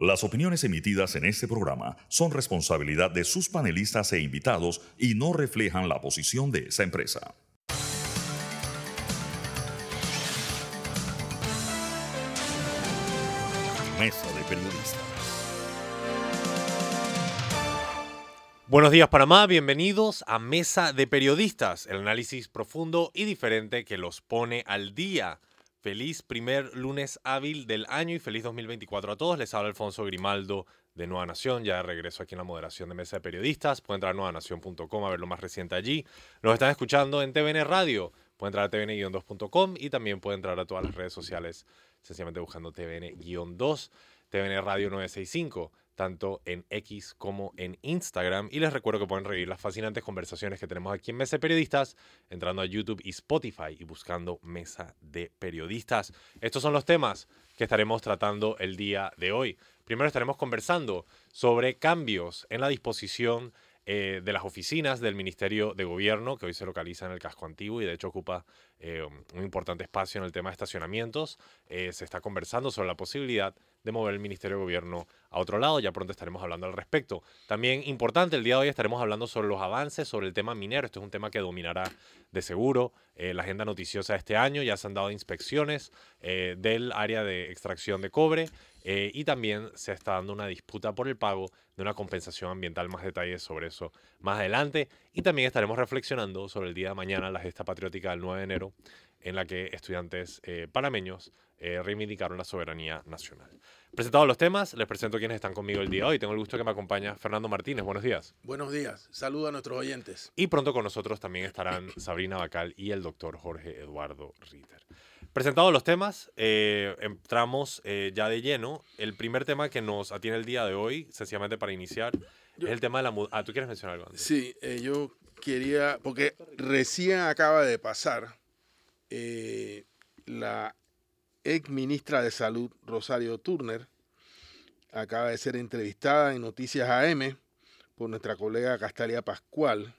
Las opiniones emitidas en este programa son responsabilidad de sus panelistas e invitados y no reflejan la posición de esa empresa. Mesa de Periodistas. Buenos días Panamá, bienvenidos a Mesa de Periodistas, el análisis profundo y diferente que los pone al día. Feliz primer lunes hábil del año y feliz 2024 a todos. Les habla Alfonso Grimaldo de Nueva Nación, ya de regreso aquí en la moderación de Mesa de Periodistas. Pueden entrar a nuevanación.com a ver lo más reciente allí. Nos están escuchando en TVN Radio. Pueden entrar a tvn-2.com y también pueden entrar a todas las redes sociales sencillamente buscando TVN-2, TVN Radio 965 tanto en X como en Instagram. Y les recuerdo que pueden reír las fascinantes conversaciones que tenemos aquí en Mesa de Periodistas, entrando a YouTube y Spotify y buscando Mesa de Periodistas. Estos son los temas que estaremos tratando el día de hoy. Primero estaremos conversando sobre cambios en la disposición eh, de las oficinas del Ministerio de Gobierno, que hoy se localiza en el casco antiguo y de hecho ocupa eh, un importante espacio en el tema de estacionamientos. Eh, se está conversando sobre la posibilidad de mover el Ministerio de Gobierno a otro lado. Ya pronto estaremos hablando al respecto. También importante, el día de hoy estaremos hablando sobre los avances sobre el tema minero. Esto es un tema que dominará de seguro la agenda noticiosa de este año. Ya se han dado inspecciones del área de extracción de cobre. Eh, y también se está dando una disputa por el pago de una compensación ambiental. Más detalles sobre eso más adelante. Y también estaremos reflexionando sobre el día de mañana, la gesta patriótica del 9 de enero, en la que estudiantes eh, panameños eh, reivindicaron la soberanía nacional. Presentados los temas, les presento quienes están conmigo el día de hoy. Tengo el gusto que me acompaña Fernando Martínez. Buenos días. Buenos días. Saludo a nuestros oyentes. Y pronto con nosotros también estarán Sabrina Bacal y el doctor Jorge Eduardo Ritter. Presentados los temas, eh, entramos eh, ya de lleno. El primer tema que nos atiene el día de hoy, sencillamente para iniciar, es el tema de la Ah, ¿tú quieres mencionar algo? Antes? Sí, eh, yo quería, porque recién acaba de pasar la ex ministra de Salud, Rosario Turner, acaba de ser entrevistada en Noticias AM por nuestra colega Castalia Pascual.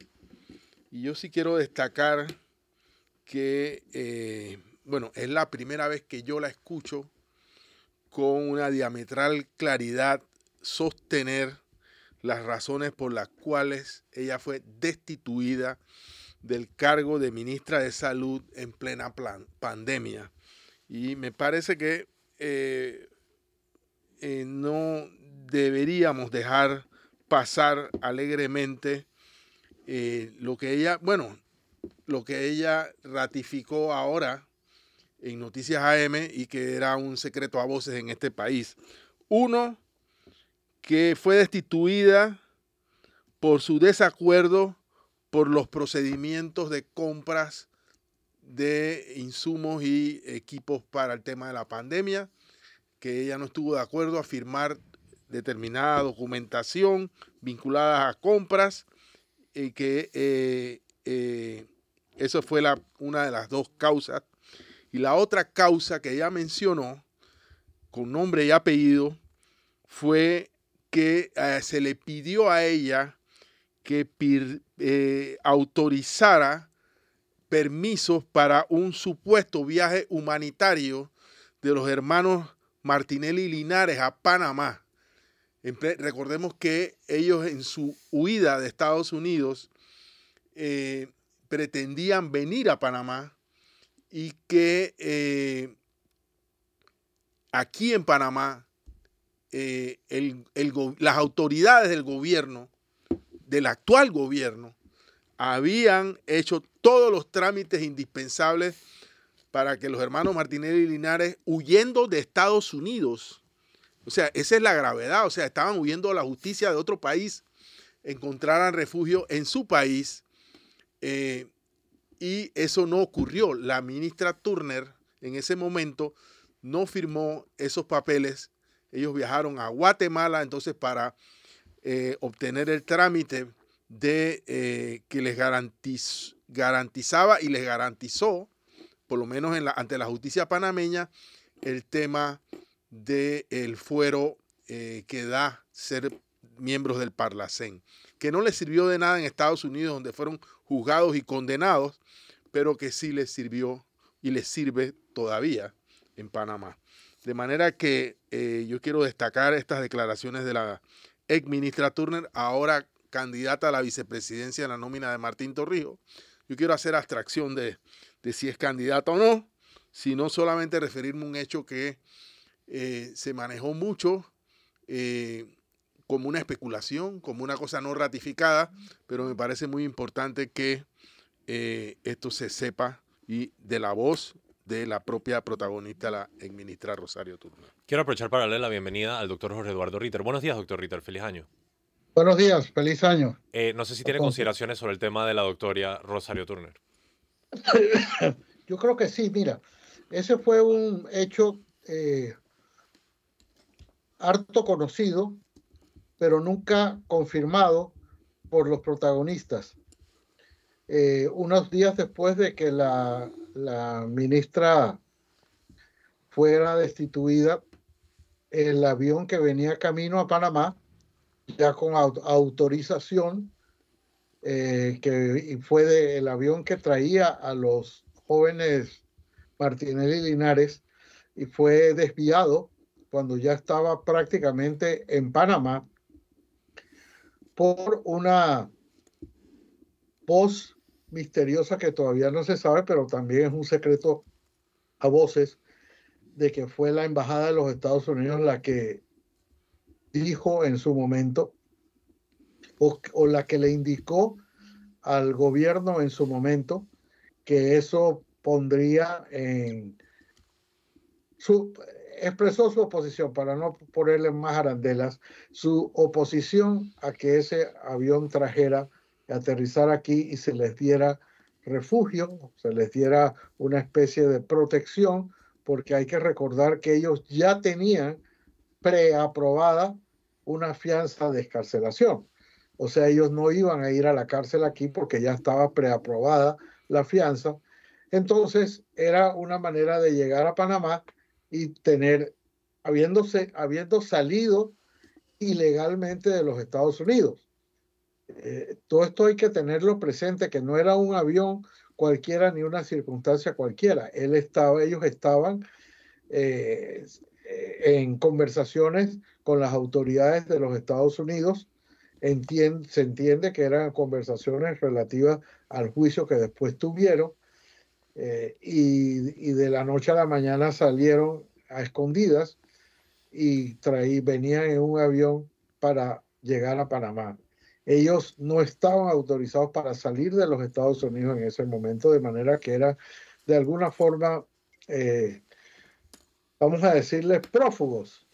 Y yo sí quiero destacar que bueno, es la primera vez que yo la escucho con una diametral claridad sostener las razones por las cuales ella fue destituida del cargo de ministra de Salud en plena pandemia. Y me parece que eh, eh, no deberíamos dejar pasar alegremente eh, lo que ella, bueno, lo que ella ratificó ahora en Noticias AM y que era un secreto a voces en este país. Uno, que fue destituida por su desacuerdo por los procedimientos de compras de insumos y equipos para el tema de la pandemia, que ella no estuvo de acuerdo a firmar determinada documentación vinculada a compras y que eh, eh, eso fue la, una de las dos causas y la otra causa que ella mencionó, con nombre y apellido, fue que eh, se le pidió a ella que eh, autorizara permisos para un supuesto viaje humanitario de los hermanos Martinelli Linares a Panamá. Recordemos que ellos en su huida de Estados Unidos eh, pretendían venir a Panamá y que eh, aquí en Panamá eh, las autoridades del gobierno, del actual gobierno, habían hecho todos los trámites indispensables para que los hermanos Martinelli y Linares, huyendo de Estados Unidos, o sea, esa es la gravedad, o sea, estaban huyendo de la justicia de otro país, encontraran refugio en su país. Eh, y eso no ocurrió. La ministra Turner en ese momento no firmó esos papeles. Ellos viajaron a Guatemala entonces para eh, obtener el trámite de eh, que les garantizaba y les garantizó, por lo menos en la, ante la justicia panameña, el tema del fuero eh, que da ser miembros del Parlacén, que no les sirvió de nada en Estados Unidos, donde fueron juzgados y condenados, pero que sí les sirvió y les sirve todavía en Panamá. De manera que eh, yo quiero destacar estas declaraciones de la ex ministra Turner, ahora candidata a la vicepresidencia en la nómina de Martín Torrijos. Yo quiero hacer abstracción de, si es candidata o no, sino solamente referirme a un hecho que eh, se manejó mucho eh, como una especulación, como una cosa no ratificada, pero me parece muy importante que eh, esto se sepa y de la voz de la propia protagonista, la exministra Rosario Turner. Quiero aprovechar para darle la bienvenida al doctor Jorge Eduardo Ritter. Buenos días, doctor Ritter. Feliz año. Buenos días, feliz año. Eh, no sé si tiene consideraciones sobre el tema de la doctora Rosario Turner. Yo creo que sí, mira, ese fue un hecho eh, harto conocido, pero nunca confirmado por los protagonistas. Eh, unos días después de que la, ministra fuera destituida, el avión que venía camino a Panamá, ya con autorización, eh, que fue de, el avión que traía a los jóvenes Martinelli Linares y fue desviado cuando ya estaba prácticamente en Panamá por una voz misteriosa que todavía no se sabe, pero también es un secreto a voces de que fue la embajada de los Estados Unidos la que dijo en su momento o, la que le indicó al gobierno en su momento que eso pondría en su expresó su oposición para no ponerle más arandelas su oposición a que ese avión trajera aterrizar aquí y se les diera refugio, se les diera una especie de protección, porque hay que recordar que ellos ya tenían preaprobada una fianza de escarcelación. O sea, ellos no iban a ir a la cárcel aquí porque ya estaba preaprobada la fianza. Entonces, era una manera de llegar a Panamá y tener, habiéndose, habiendo salido ilegalmente de los Estados Unidos. Eh, todo esto hay que tenerlo presente, que no era un avión cualquiera ni una circunstancia cualquiera. Él estaba, ellos estaban eh, en conversaciones con las autoridades de los Estados Unidos. se entiende que eran conversaciones relativas al juicio que después tuvieron eh, y, de la noche a la mañana salieron a escondidas y traí, venían en un avión para llegar a Panamá. Ellos no estaban autorizados para salir de los Estados Unidos en ese momento, de manera que era de alguna forma, eh, vamos a decirles, prófugos,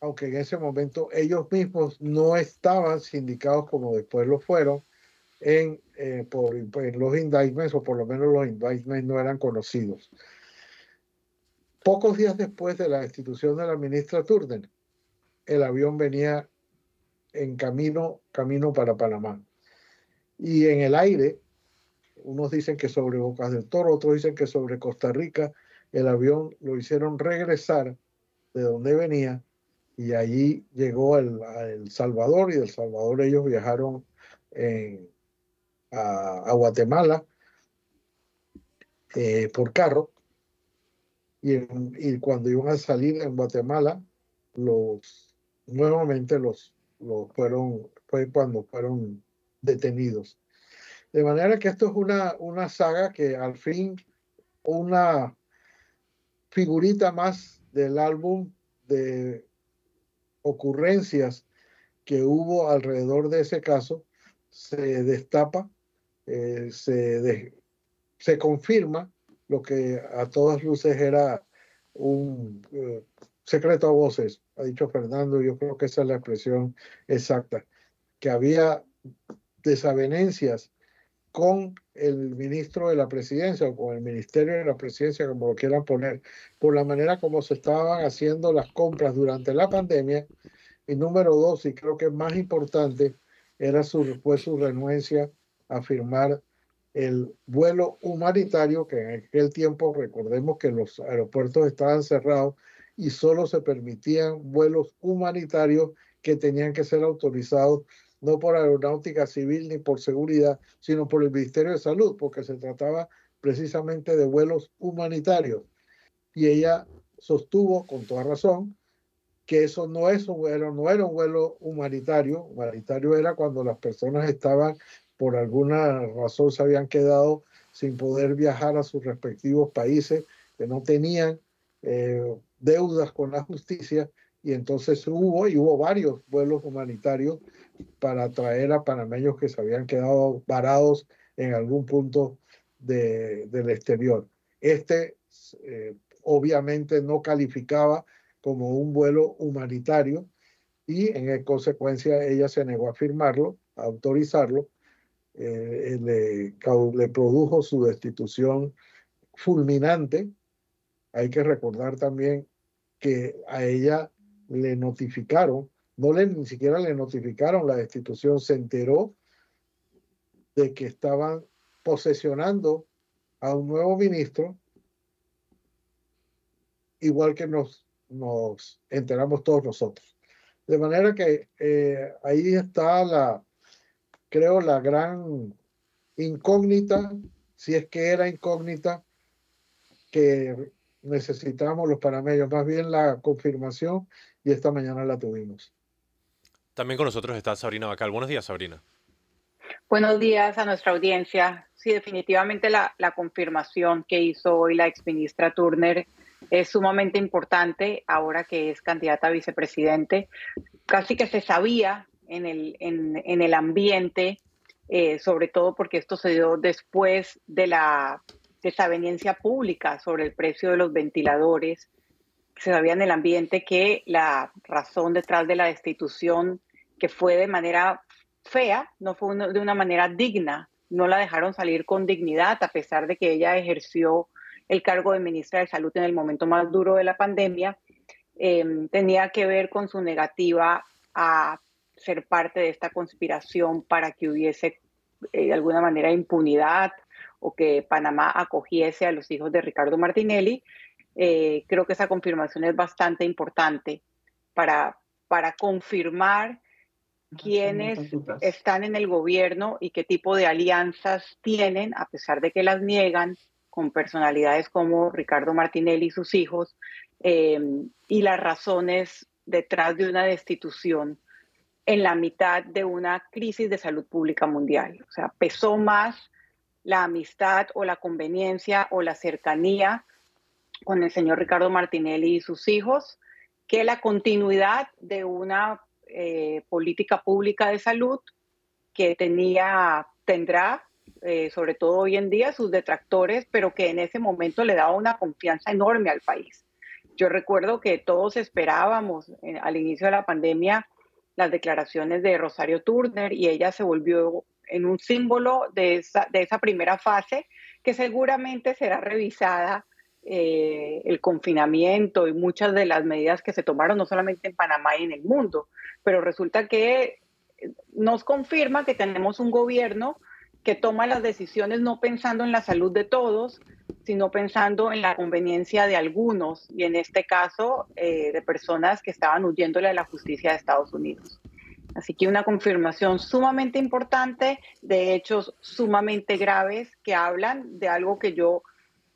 aunque en ese momento ellos mismos no estaban sindicados como después lo fueron en, eh, por, en los indictments, o por lo menos los indictments no eran conocidos. Pocos días después de la destitución de la ministra Turner, el avión venía en camino, camino para Panamá. Y en el aire, unos dicen que sobre Bocas del Toro, otros dicen que sobre Costa Rica, el avión lo hicieron regresar de donde venía y allí llegó el, a El Salvador y del Salvador ellos viajaron a, Guatemala eh, por carro y, y, cuando iban a salir en Guatemala los nuevamente los lo fueron, fue cuando fueron detenidos. De manera que esto es una, una saga que al fin, una figurita más del álbum de ocurrencias que hubo alrededor de ese caso, se destapa, eh, se, se confirma lo que a todas luces era un eh, secreto a voces, ha dicho Fernando, yo creo que esa es la expresión exacta, que había desavenencias con el ministro de la presidencia o con el ministerio de la presidencia, como lo quieran poner, por la manera como se estaban haciendo las compras durante la pandemia. Y número dos, y creo que más importante, era su, fue su renuencia a firmar el vuelo humanitario, que en aquel tiempo recordemos que los aeropuertos estaban cerrados y solo se permitían vuelos humanitarios que tenían que ser autorizados no por aeronáutica civil ni por seguridad, sino por el Ministerio de Salud, porque se trataba precisamente de vuelos humanitarios. Y ella sostuvo con toda razón que eso no es un vuelo, no era un vuelo humanitario. Humanitario era cuando las personas estaban, por alguna razón, se habían quedado sin poder viajar a sus respectivos países, que no tenían eh, deudas con la justicia, y entonces hubo, y hubo varios vuelos humanitarios para traer a panameños que se habían quedado varados en algún punto de, del exterior. Este eh, obviamente no calificaba como un vuelo humanitario y en consecuencia ella se negó a firmarlo, a autorizarlo, eh, le, produjo su destitución fulminante. Hay que recordar también que a ella le notificaron, no le ni siquiera le notificaron la destitución, se enteró de que estaban posesionando a un nuevo ministro, igual que nos, nos enteramos todos nosotros. De manera que eh, ahí está la, creo, la gran incógnita, si es que era incógnita, que necesitamos los panameños, más bien la confirmación, y esta mañana la tuvimos. También con nosotros está Sabrina Bacal. Buenos días, Sabrina. Buenos días a nuestra audiencia. Sí, definitivamente la, la confirmación que hizo hoy la exministra Turner es sumamente importante ahora que es candidata a vicepresidente. Casi que se sabía en el, en, en el ambiente, eh, sobre todo porque esto se dio después de la desaveniencia pública sobre el precio de los ventiladores. Se sabía en el ambiente que la razón detrás de la destitución, que fue de manera fea, no fue de una manera digna. No la dejaron salir con dignidad, a pesar de que ella ejerció el cargo de ministra de Salud en el momento más duro de la pandemia. Em, tenía que ver con su negativa a ser parte de esta conspiración para que hubiese eh, de alguna manera impunidad o que Panamá acogiese a los hijos de Ricardo Martinelli. Eh, creo que esa confirmación es bastante importante para, para confirmar quiénes están en el gobierno y qué tipo de alianzas tienen, a pesar de que las niegan, con personalidades como Ricardo Martinelli y sus hijos, eh, y las razones detrás de una destitución en la mitad de una crisis de salud pública mundial. O sea, pesó más la amistad o la conveniencia o la cercanía con el señor Ricardo Martinelli y sus hijos que la continuidad de una eh, política pública de salud que tenía, tendrá, eh, sobre todo hoy en día, sus detractores, pero que en ese momento le daba una confianza enorme al país. Yo recuerdo que todos esperábamos eh, al inicio de la pandemia las declaraciones de Rosario Turner y ella se volvió en un símbolo de esa, de esa primera fase que seguramente será revisada eh, el confinamiento y muchas de las medidas que se tomaron, no solamente en Panamá y en el mundo, pero resulta que nos confirma que tenemos un gobierno que toma las decisiones no pensando en la salud de todos, sino pensando en la conveniencia de algunos, y en este caso eh, de personas que estaban huyéndole a la justicia de Estados Unidos. Así que una confirmación sumamente importante de hechos sumamente graves que hablan de algo que yo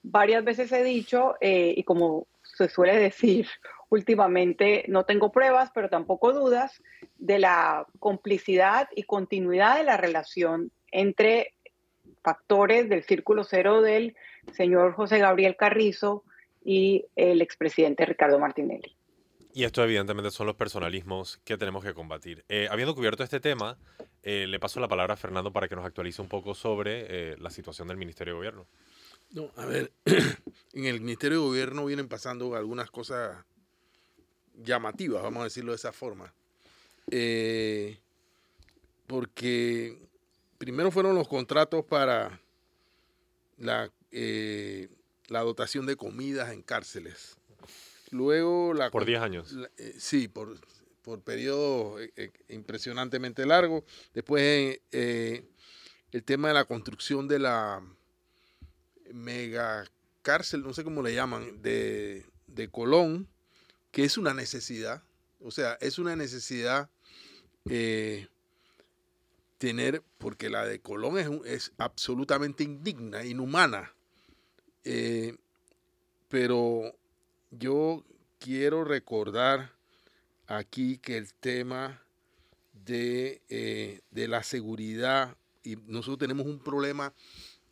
varias veces he dicho eh, y como se suele decir últimamente, no tengo pruebas, pero tampoco dudas de la complicidad y continuidad de la relación entre factores del círculo cero del señor José Gabriel Carrizo y el expresidente Ricardo Martinelli. Y esto evidentemente son los personalismos que tenemos que combatir. Eh, habiendo cubierto este tema, eh, le paso la palabra a Fernando para que nos actualice un poco sobre la situación del Ministerio de Gobierno. No, a ver, en el Ministerio de Gobierno vienen pasando algunas cosas llamativas, vamos a decirlo de esa forma. Eh, porque primero fueron los contratos para la, eh, la dotación de comidas en cárceles. Luego la... Por 10 años. Eh, sí, por, por periodos impresionantemente largos. Después el tema de la construcción de la mega cárcel, no sé cómo le llaman, de, Colón, que es una necesidad, o sea, es una necesidad eh, tener, porque la de Colón es, es absolutamente indigna, inhumana, eh, pero yo quiero recordar aquí que el tema de, eh, de la seguridad, y nosotros tenemos un problema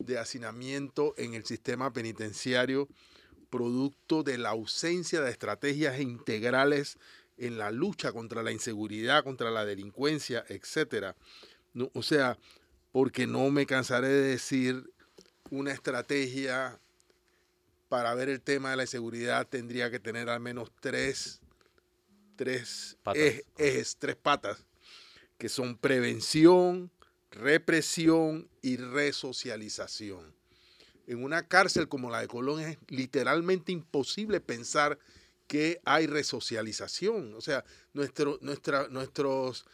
de hacinamiento en el sistema penitenciario producto de la ausencia de estrategias integrales en la lucha contra la inseguridad, contra la delincuencia, etcétera. No, o sea, porque no me cansaré de decir una estrategia para ver el tema de la inseguridad tendría que tener al menos tres, tres ejes, tres patas, que son prevención, represión y resocialización. En una cárcel como la de Colón es literalmente imposible pensar que hay resocialización. O sea, nuestro, nuestra, nuestros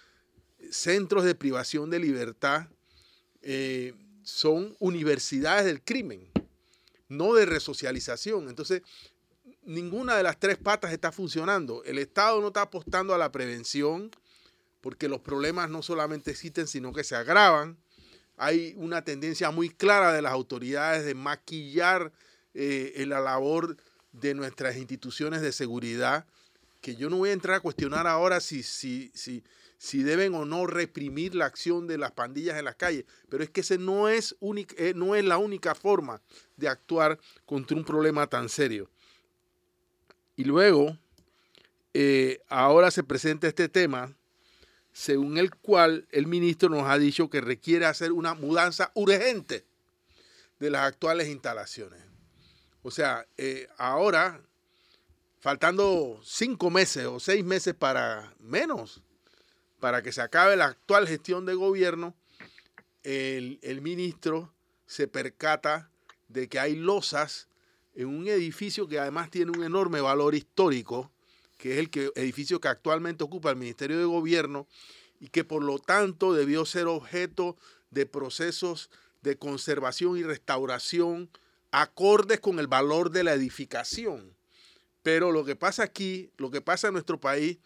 centros de privación de libertad eh, son universidades del crimen, no de resocialización. Entonces, ninguna de las tres patas está funcionando. El Estado no está apostando a la prevención porque los problemas no solamente existen, sino que se agravan. Hay una tendencia muy clara de las autoridades de maquillar eh, la labor de nuestras instituciones de seguridad, que yo no voy a entrar a cuestionar ahora si, si, si, si deben o no reprimir la acción de las pandillas en las calles, pero es que ese no es, eh, no es la única forma de actuar contra un problema tan serio. Y luego, eh, ahora se presenta este tema, según el cual el ministro nos ha dicho que requiere hacer una mudanza urgente de las actuales instalaciones. O sea, eh, ahora, faltando cinco meses o seis meses para menos, para que se acabe la actual gestión de gobierno, el, ministro se percata de que hay losas en un edificio que además tiene un enorme valor histórico, que es el edificio que actualmente ocupa el Ministerio de Gobierno y que por lo tanto debió ser objeto de procesos de conservación y restauración acordes con el valor de la edificación. Pero lo que pasa aquí, lo que pasa en nuestro país,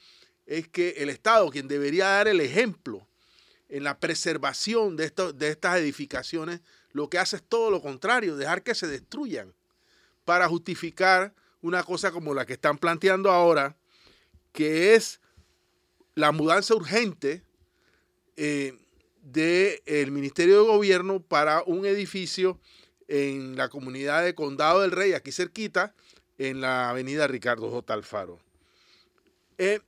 es que el Estado, quien debería dar el ejemplo en la preservación de, de estas edificaciones, lo que hace es todo lo contrario, dejar que se destruyan para justificar una cosa como la que están planteando ahora, que es la mudanza urgente eh, del Ministerio de Gobierno para un edificio en la comunidad de Condado del Rey, aquí cerquita, en la avenida Ricardo J. Alfaro. Eh,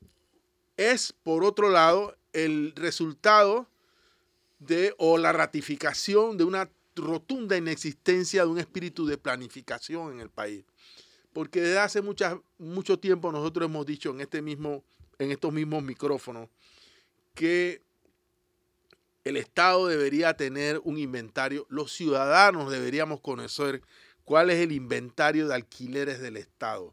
es, por otro lado, el resultado de o la ratificación de una rotunda inexistencia de un espíritu de planificación en el país. Porque desde hace mucho tiempo nosotros hemos dicho en, este mismo, en estos mismos micrófonos que el Estado debería tener un inventario, los ciudadanos deberíamos conocer cuál es el inventario de alquileres del Estado.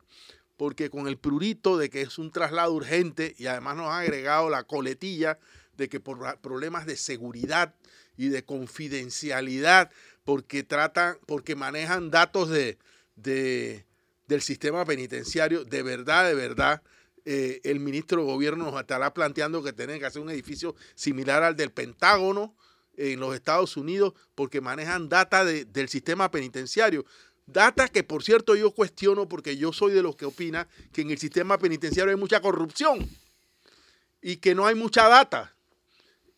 Porque con el prurito de que es un traslado urgente y además nos ha agregado la coletilla de que por problemas de seguridad y de confidencialidad, porque tratan, porque manejan datos de, de del sistema penitenciario, de verdad, de verdad, eh, el ministro de Gobierno nos estará planteando que tienen que hacer un edificio similar al del Pentágono en los Estados Unidos porque manejan data del sistema penitenciario. Data que, por cierto, yo cuestiono porque yo soy de los que opina que en el sistema penitenciario hay mucha corrupción y que no hay mucha data.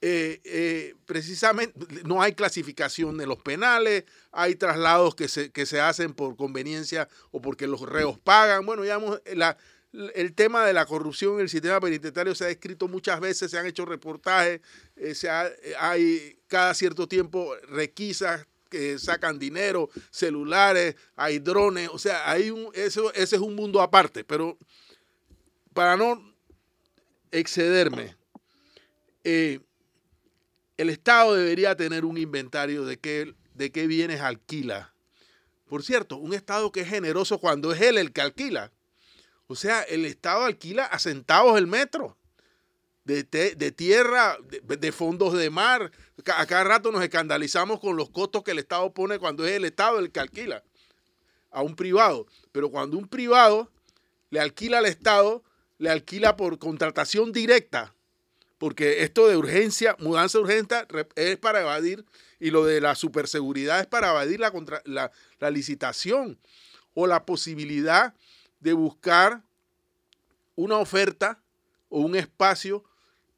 Eh, eh, precisamente no hay clasificación de los penales, hay traslados que se, que se hacen por conveniencia o porque los reos pagan. Bueno, ya el tema de la corrupción en el sistema penitenciario se ha escrito muchas veces, se han hecho reportajes, eh, eh, hay cada cierto tiempo requisas que sacan dinero, celulares, hay drones, o sea, hay un, eso, ese es un mundo aparte, pero para no excederme, eh, el Estado debería tener un inventario de qué, de qué bienes alquila. Por cierto, un Estado que es generoso cuando es él el que alquila o sea, el Estado alquila a centavos el metro. De, tierra, de, fondos de mar. A cada rato nos escandalizamos con los costos que el Estado pone cuando es el Estado el que alquila a un privado. Pero cuando un privado le alquila al Estado, le alquila por contratación directa. Porque esto de urgencia, mudanza urgente, es para evadir, y lo de la superseguridad es para evadir la, la licitación o la posibilidad de buscar una oferta o un espacio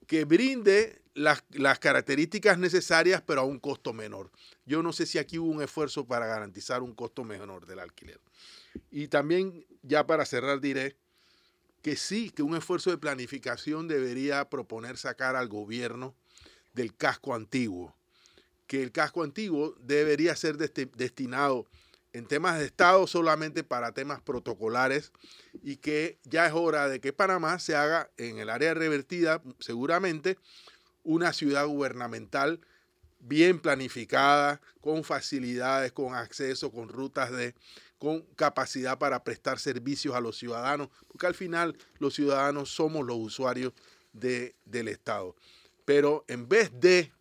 que brinde las, las, características necesarias, pero a un costo menor. Yo no sé si aquí hubo un esfuerzo para garantizar un costo menor del alquiler. Y también, ya para cerrar, diré que sí, que un esfuerzo de planificación debería proponer sacar al gobierno del casco antiguo, que el casco antiguo debería ser destinado en temas de Estado solamente para temas protocolares y que ya es hora de que Panamá se haga en el área revertida seguramente una ciudad gubernamental bien planificada, con facilidades, con acceso, con rutas de, con capacidad para prestar servicios a los ciudadanos, porque al final los ciudadanos somos los usuarios de, del Estado. Pero en vez de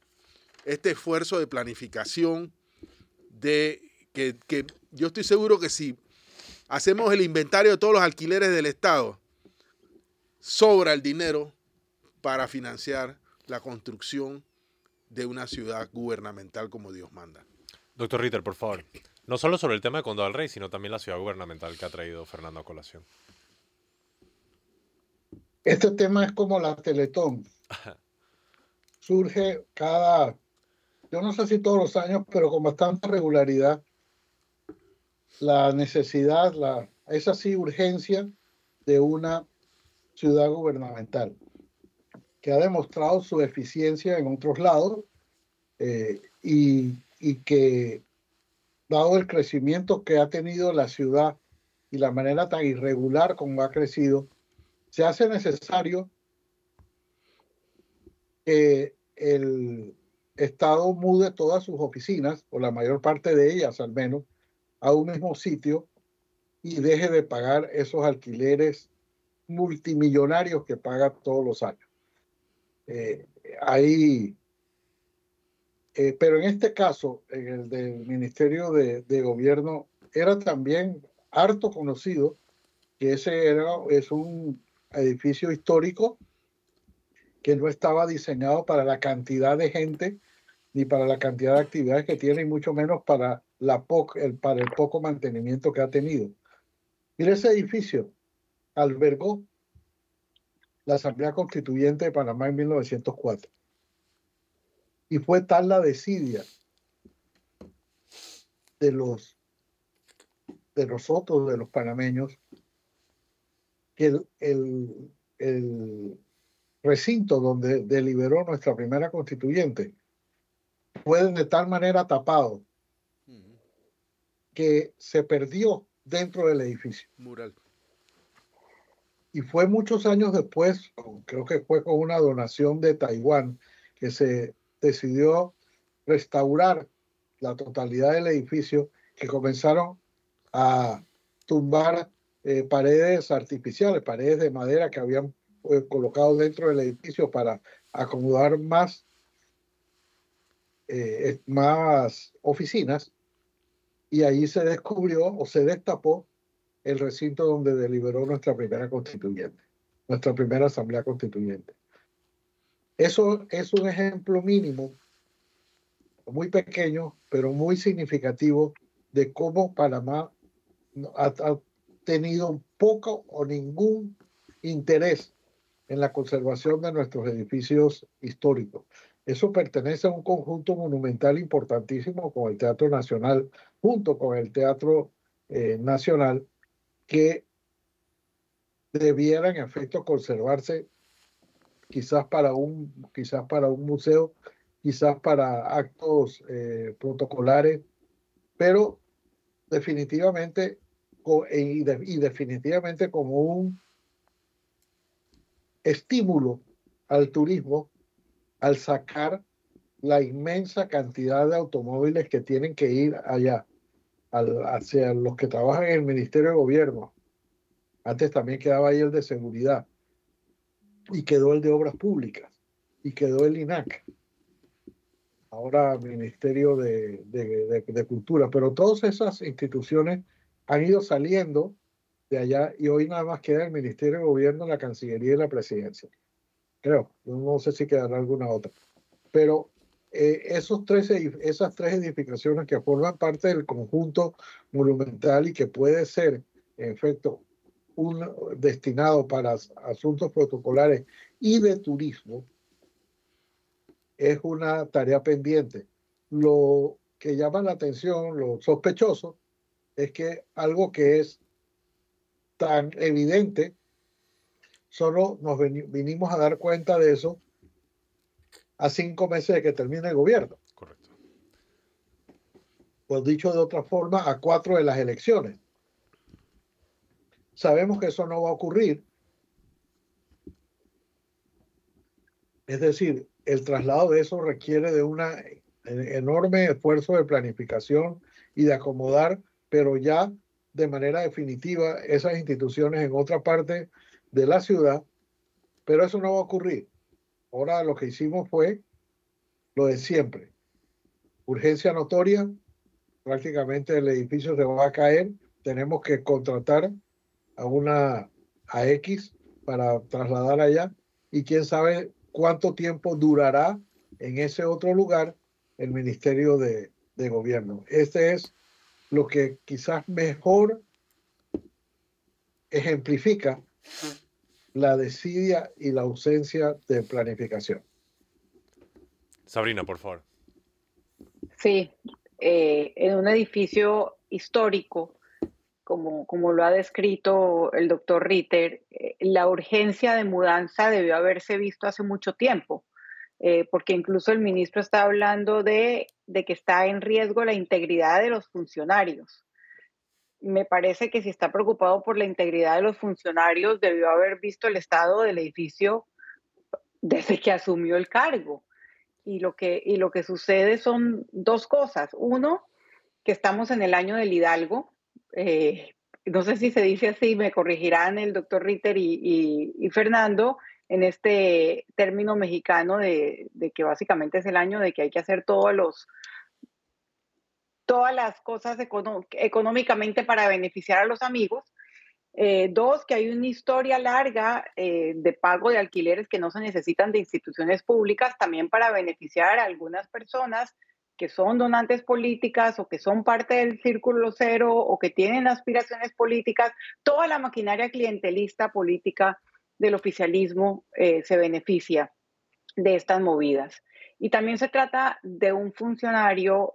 este esfuerzo de planificación, de que, que yo estoy seguro que si hacemos el inventario de todos los alquileres del Estado, sobra el dinero para financiar la construcción de una ciudad gubernamental como Dios manda. Doctor Ritter, por favor. No solo sobre el tema de Condado del Rey, sino también la ciudad gubernamental que ha traído Fernando a colación. Este tema es como la Teletón. Surge cada, yo no sé si todos los años, pero con bastante regularidad, la necesidad, la, esa sí urgencia de una ciudad gubernamental que ha demostrado su eficiencia en otros lados eh, y, y que dado el crecimiento que ha tenido la ciudad y la manera tan irregular como ha crecido, se hace necesario que el Estado mude todas sus oficinas, o la mayor parte de ellas al menos, a un mismo sitio y deje de pagar esos alquileres multimillonarios que paga todos los años. Eh, ahí eh, pero en este caso, en el del Ministerio de, Gobierno, era también harto conocido que ese era, es un edificio histórico que no estaba diseñado para la cantidad de gente ni para la cantidad de actividades que tiene y mucho menos para, el, para poco mantenimiento que ha tenido. Mire, ese edificio albergó la Asamblea Constituyente de Panamá en 1904 y fue tal la desidia de los de nosotros, de los panameños, que el, recinto donde deliberó nuestra primera constituyente fue de tal manera tapado que se perdió dentro del edificio. Mural. Y fue muchos años después, creo que fue con una donación de Taiwán, que se decidió restaurar la totalidad del edificio, que comenzaron a tumbar eh, paredes artificiales, paredes de madera que habían eh, colocado dentro del edificio para acomodar más, eh, más oficinas. Y allí se descubrió o se destapó el recinto donde deliberó nuestra primera constituyente, nuestra primera asamblea constituyente. Eso es un ejemplo mínimo, muy pequeño, pero muy significativo de cómo Panamá ha, tenido poco o ningún interés en la conservación de nuestros edificios históricos. Eso pertenece a un conjunto monumental importantísimo con el Teatro Nacional, junto con el Teatro eh, Nacional, que debiera en efecto conservarse quizás para un, quizás para un museo, quizás para actos eh, protocolares, pero definitivamente e, y definitivamente como un estímulo al turismo al sacar la inmensa cantidad de automóviles que tienen que ir allá, hacia los que trabajan en el Ministerio de Gobierno. Antes también quedaba ahí el de seguridad y quedó el de Obras Públicas y quedó el INAC, ahora Ministerio de, de, Cultura, pero todas esas instituciones han ido saliendo de allá y hoy nada más queda el Ministerio de Gobierno, la Cancillería y la Presidencia. Creo, no sé si quedará alguna otra. Pero eh, esos tres, esas tres edificaciones que forman parte del conjunto monumental y que puede ser, en efecto, un destinado para asuntos protocolares y de turismo es una tarea pendiente. Lo que llama la atención, lo sospechoso, es que algo que es tan evidente, solo nos vinimos a dar cuenta de eso a cinco meses de que termine el gobierno. Correcto. Pues dicho de otra forma, a cuatro de las elecciones. Sabemos que eso no va a ocurrir. Es decir, el traslado de eso requiere de un enorme esfuerzo de planificación y de acomodar, pero ya de manera definitiva esas instituciones en otra parte de la ciudad, pero eso no va a ocurrir. Ahora lo que hicimos fue lo de siempre. Urgencia notoria, prácticamente el edificio se va a caer, tenemos que contratar a una a X para trasladar allá y quién sabe cuánto tiempo durará en ese otro lugar el Ministerio de, de Gobierno. Este es lo que quizás mejor ejemplifica la desidia y la ausencia de planificación. Sabrina, por favor. Sí, eh, en un edificio histórico, como, como lo ha descrito el doctor Ritter, eh, la urgencia de mudanza debió haberse visto hace mucho tiempo, eh, porque incluso el ministro está hablando de, de que está en riesgo la integridad de los funcionarios me parece que si está preocupado por la integridad de los funcionarios, debió haber visto el estado del edificio desde que asumió el cargo. Y lo que, y lo que sucede son dos cosas. Uno, que estamos en el año del Hidalgo. Eh, no sé si se dice así, me corregirán el doctor Ritter y, y, Fernando, en este término mexicano de, de, que básicamente es el año de que hay que hacer todos los, todas las cosas económicamente para beneficiar a los amigos. Eh, dos, que hay una historia larga eh, de pago de alquileres que no se necesitan de instituciones públicas también para beneficiar a algunas personas que son donantes políticas o que son parte del círculo cero o que tienen aspiraciones políticas. Toda la maquinaria clientelista política del oficialismo eh, se beneficia de estas movidas. Y también se trata de un funcionario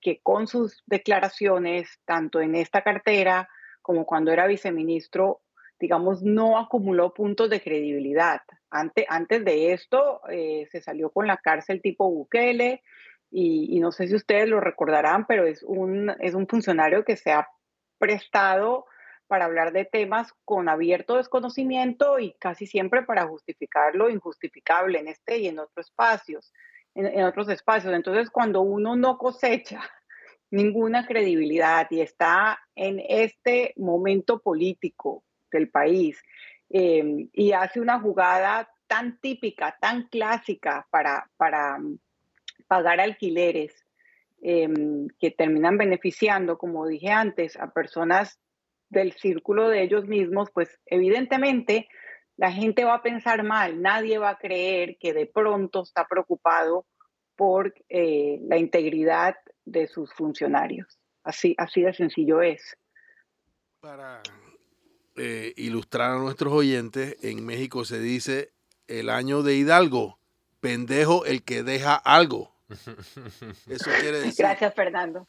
que con sus declaraciones, tanto en esta cartera como cuando era viceministro, digamos, no acumuló puntos de credibilidad. Antes, antes de esto, eh, se salió con la cárcel tipo Bukele, y, no sé si ustedes lo recordarán, pero es un, es un funcionario que se ha prestado para hablar de temas con abierto desconocimiento y casi siempre para justificar lo injustificable en este y en otros espacios en, otros espacios. Entonces, cuando uno no cosecha ninguna credibilidad y está en este momento político del país em, y hace una jugada tan típica, tan clásica para, para mm, pagar alquileres em, que terminan beneficiando, como dije antes, a personas del círculo de ellos mismos, pues evidentemente la gente va a pensar mal, nadie va a creer que de pronto está preocupado por eh, la integridad de sus funcionarios. Así, así de sencillo es. Para eh, ilustrar a nuestros oyentes, en México se dice el año de Hidalgo, pendejo el que deja algo. Eso quiere decir. Gracias, Fernando.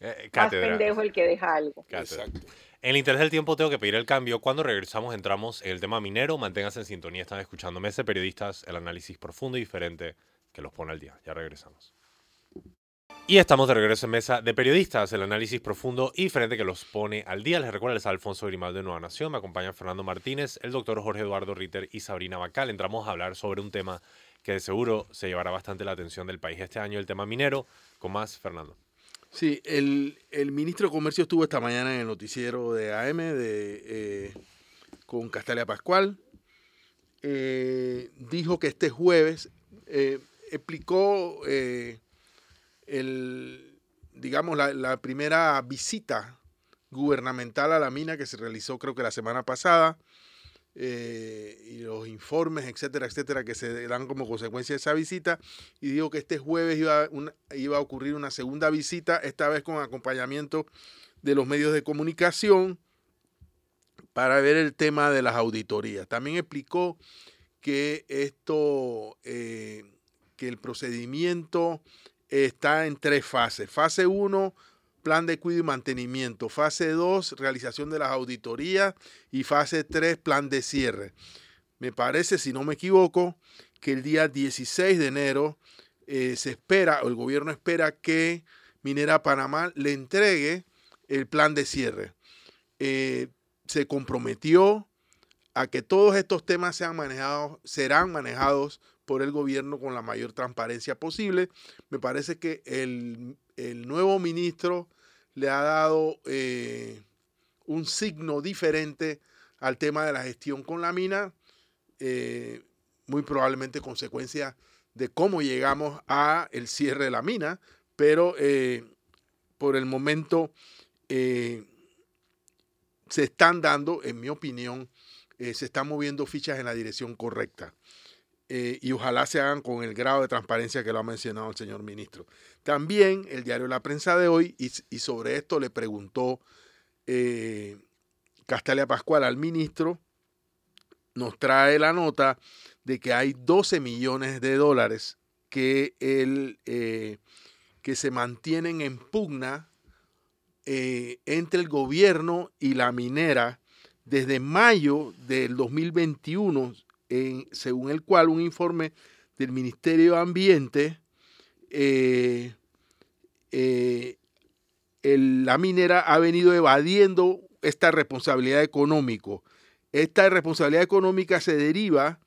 Eh, Más pendejo el que deja algo. Exacto. En el interés del tiempo tengo que pedir el cambio. Cuando regresamos entramos en el tema minero. Manténganse en sintonía. Están escuchando Mese Periodistas, el análisis profundo y diferente que los pone al día. Ya regresamos. Y estamos de regreso en mesa de periodistas, el análisis profundo y diferente que los pone al día. Les recuerdo, les Alfonso Grimaldo de Nueva Nación, me acompaña Fernando Martínez, el doctor Jorge Eduardo Ritter y Sabrina Bacal. Entramos a hablar sobre un tema que de seguro se llevará bastante la atención del país este año, el tema minero. Con más, Fernando. Sí, el, ministro de Comercio estuvo esta mañana en el noticiero de AM de, eh, con Castalia Pascual. Eh, dijo que este jueves eh, explicó el, digamos, la, primera visita gubernamental a la mina que se realizó creo que la semana pasada. Y los informes, etcétera, etcétera, que se dan como consecuencia de esa visita. Y digo que este jueves iba, iba a ocurrir una segunda visita, esta vez con acompañamiento de los medios de comunicación, para ver el tema de las auditorías. También explicó que esto, eh, que el procedimiento está en tres fases. Fase 1, plan de cuidado y mantenimiento. Fase 2, realización de las auditorías. Y fase 3, plan de cierre. Me parece, si no me equivoco, que el día 16 de enero eh, se espera, o el gobierno espera que Minera Panamá le entregue el plan de cierre. Eh, se comprometió a que todos estos temas sean manejados, serán manejados por el gobierno con la mayor transparencia posible. Me parece que el, nuevo ministro le ha dado eh, un signo diferente al tema de la gestión con la mina, eh, muy probablemente consecuencia de cómo llegamos a el cierre de la mina, pero eh, por el momento se están dando, en mi opinión, se están moviendo fichas en la dirección correcta. Eh, y ojalá se hagan con el grado de transparencia que lo ha mencionado el señor ministro. También el diario La Prensa de hoy, y, sobre esto le preguntó eh, Castalia Pascual al ministro, nos trae la nota de que hay 12 millones de dólares que, eh, que se mantienen en pugna entre el gobierno y la minera desde mayo del 2021 según el cual un informe del Ministerio de Ambiente, eh, eh, la minera ha venido evadiendo esta responsabilidad económica. Esta responsabilidad económica se deriva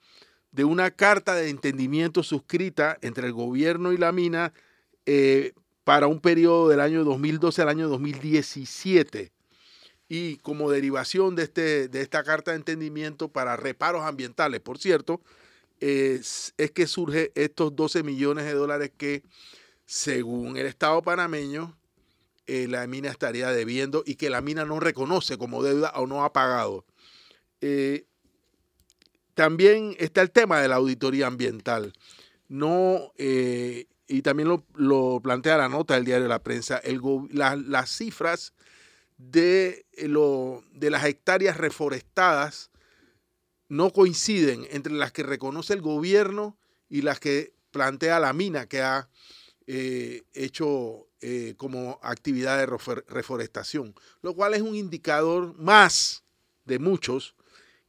de una carta de entendimiento suscrita entre el gobierno y la mina eh, para un periodo del año 2012 al año 2017 y como derivación de, este, de esta carta de entendimiento para reparos ambientales, por cierto, es, que surge estos 12 millones de dólares que, según el Estado panameño, eh, la mina estaría debiendo y que la mina no reconoce como deuda o no ha pagado. Eh, también está el tema de la auditoría ambiental. No, eh, y también lo, plantea la nota del diario la prensa, el, las cifras de, eh, lo, de las hectáreas reforestadas no coinciden entre las que reconoce el gobierno y las que plantea la mina que ha eh, hecho eh, como actividad de reforestación, lo cual es un indicador más de muchos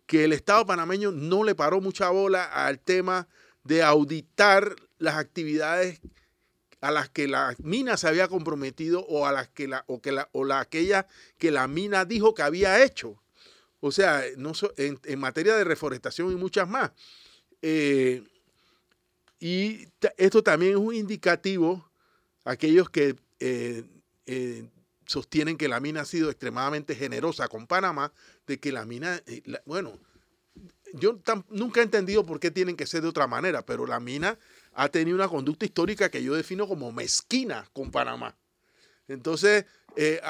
que el Estado panameño no le paró mucha bola al tema de auditar las actividades a las que la mina se había comprometido o a las que la o que la o la aquella que la mina dijo que había hecho. O sea, no en, materia de reforestación y muchas más. Eh, y esto también es un indicativo, aquellos que eh, eh, sostienen que la mina ha sido extremadamente generosa con Panamá, de que la mina, bueno, yo nunca he entendido por qué tienen que ser de otra manera, pero la mina ha tenido una conducta histórica que yo defino como mezquina con Panamá. Entonces, eh,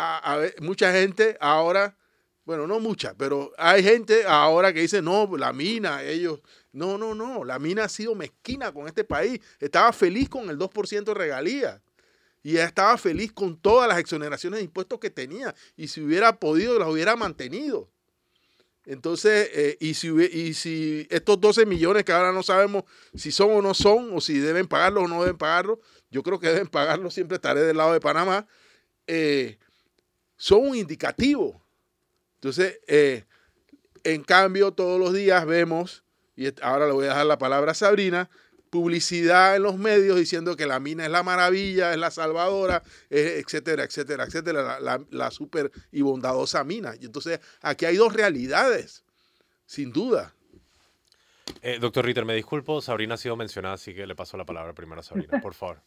mucha gente ahora, bueno, no mucha, pero hay gente ahora que dice, no, la mina, ellos, no, no, no, la mina ha sido mezquina con este país. Estaba feliz con el 2% de regalías. Y estaba feliz con todas las exoneraciones de impuestos que tenía. Y si hubiera podido, las hubiera mantenido. Entonces, eh, y, si, y si estos 12 millones que ahora no sabemos si son o no son, o si deben pagarlo o no deben pagarlo, yo creo que deben pagarlo, siempre estaré del lado de Panamá, eh, son un indicativo. Entonces, eh, en cambio, todos los días vemos, y ahora le voy a dejar la palabra a Sabrina, publicidad en los medios diciendo que la mina es la maravilla, es la salvadora, etcétera, etcétera, etcétera, la, la, super y bondadosa mina. Y entonces aquí hay dos realidades, sin duda. Eh, doctor Ritter, me disculpo, Sabrina ha sido mencionada, así que le paso la palabra primero a Sabrina, por favor.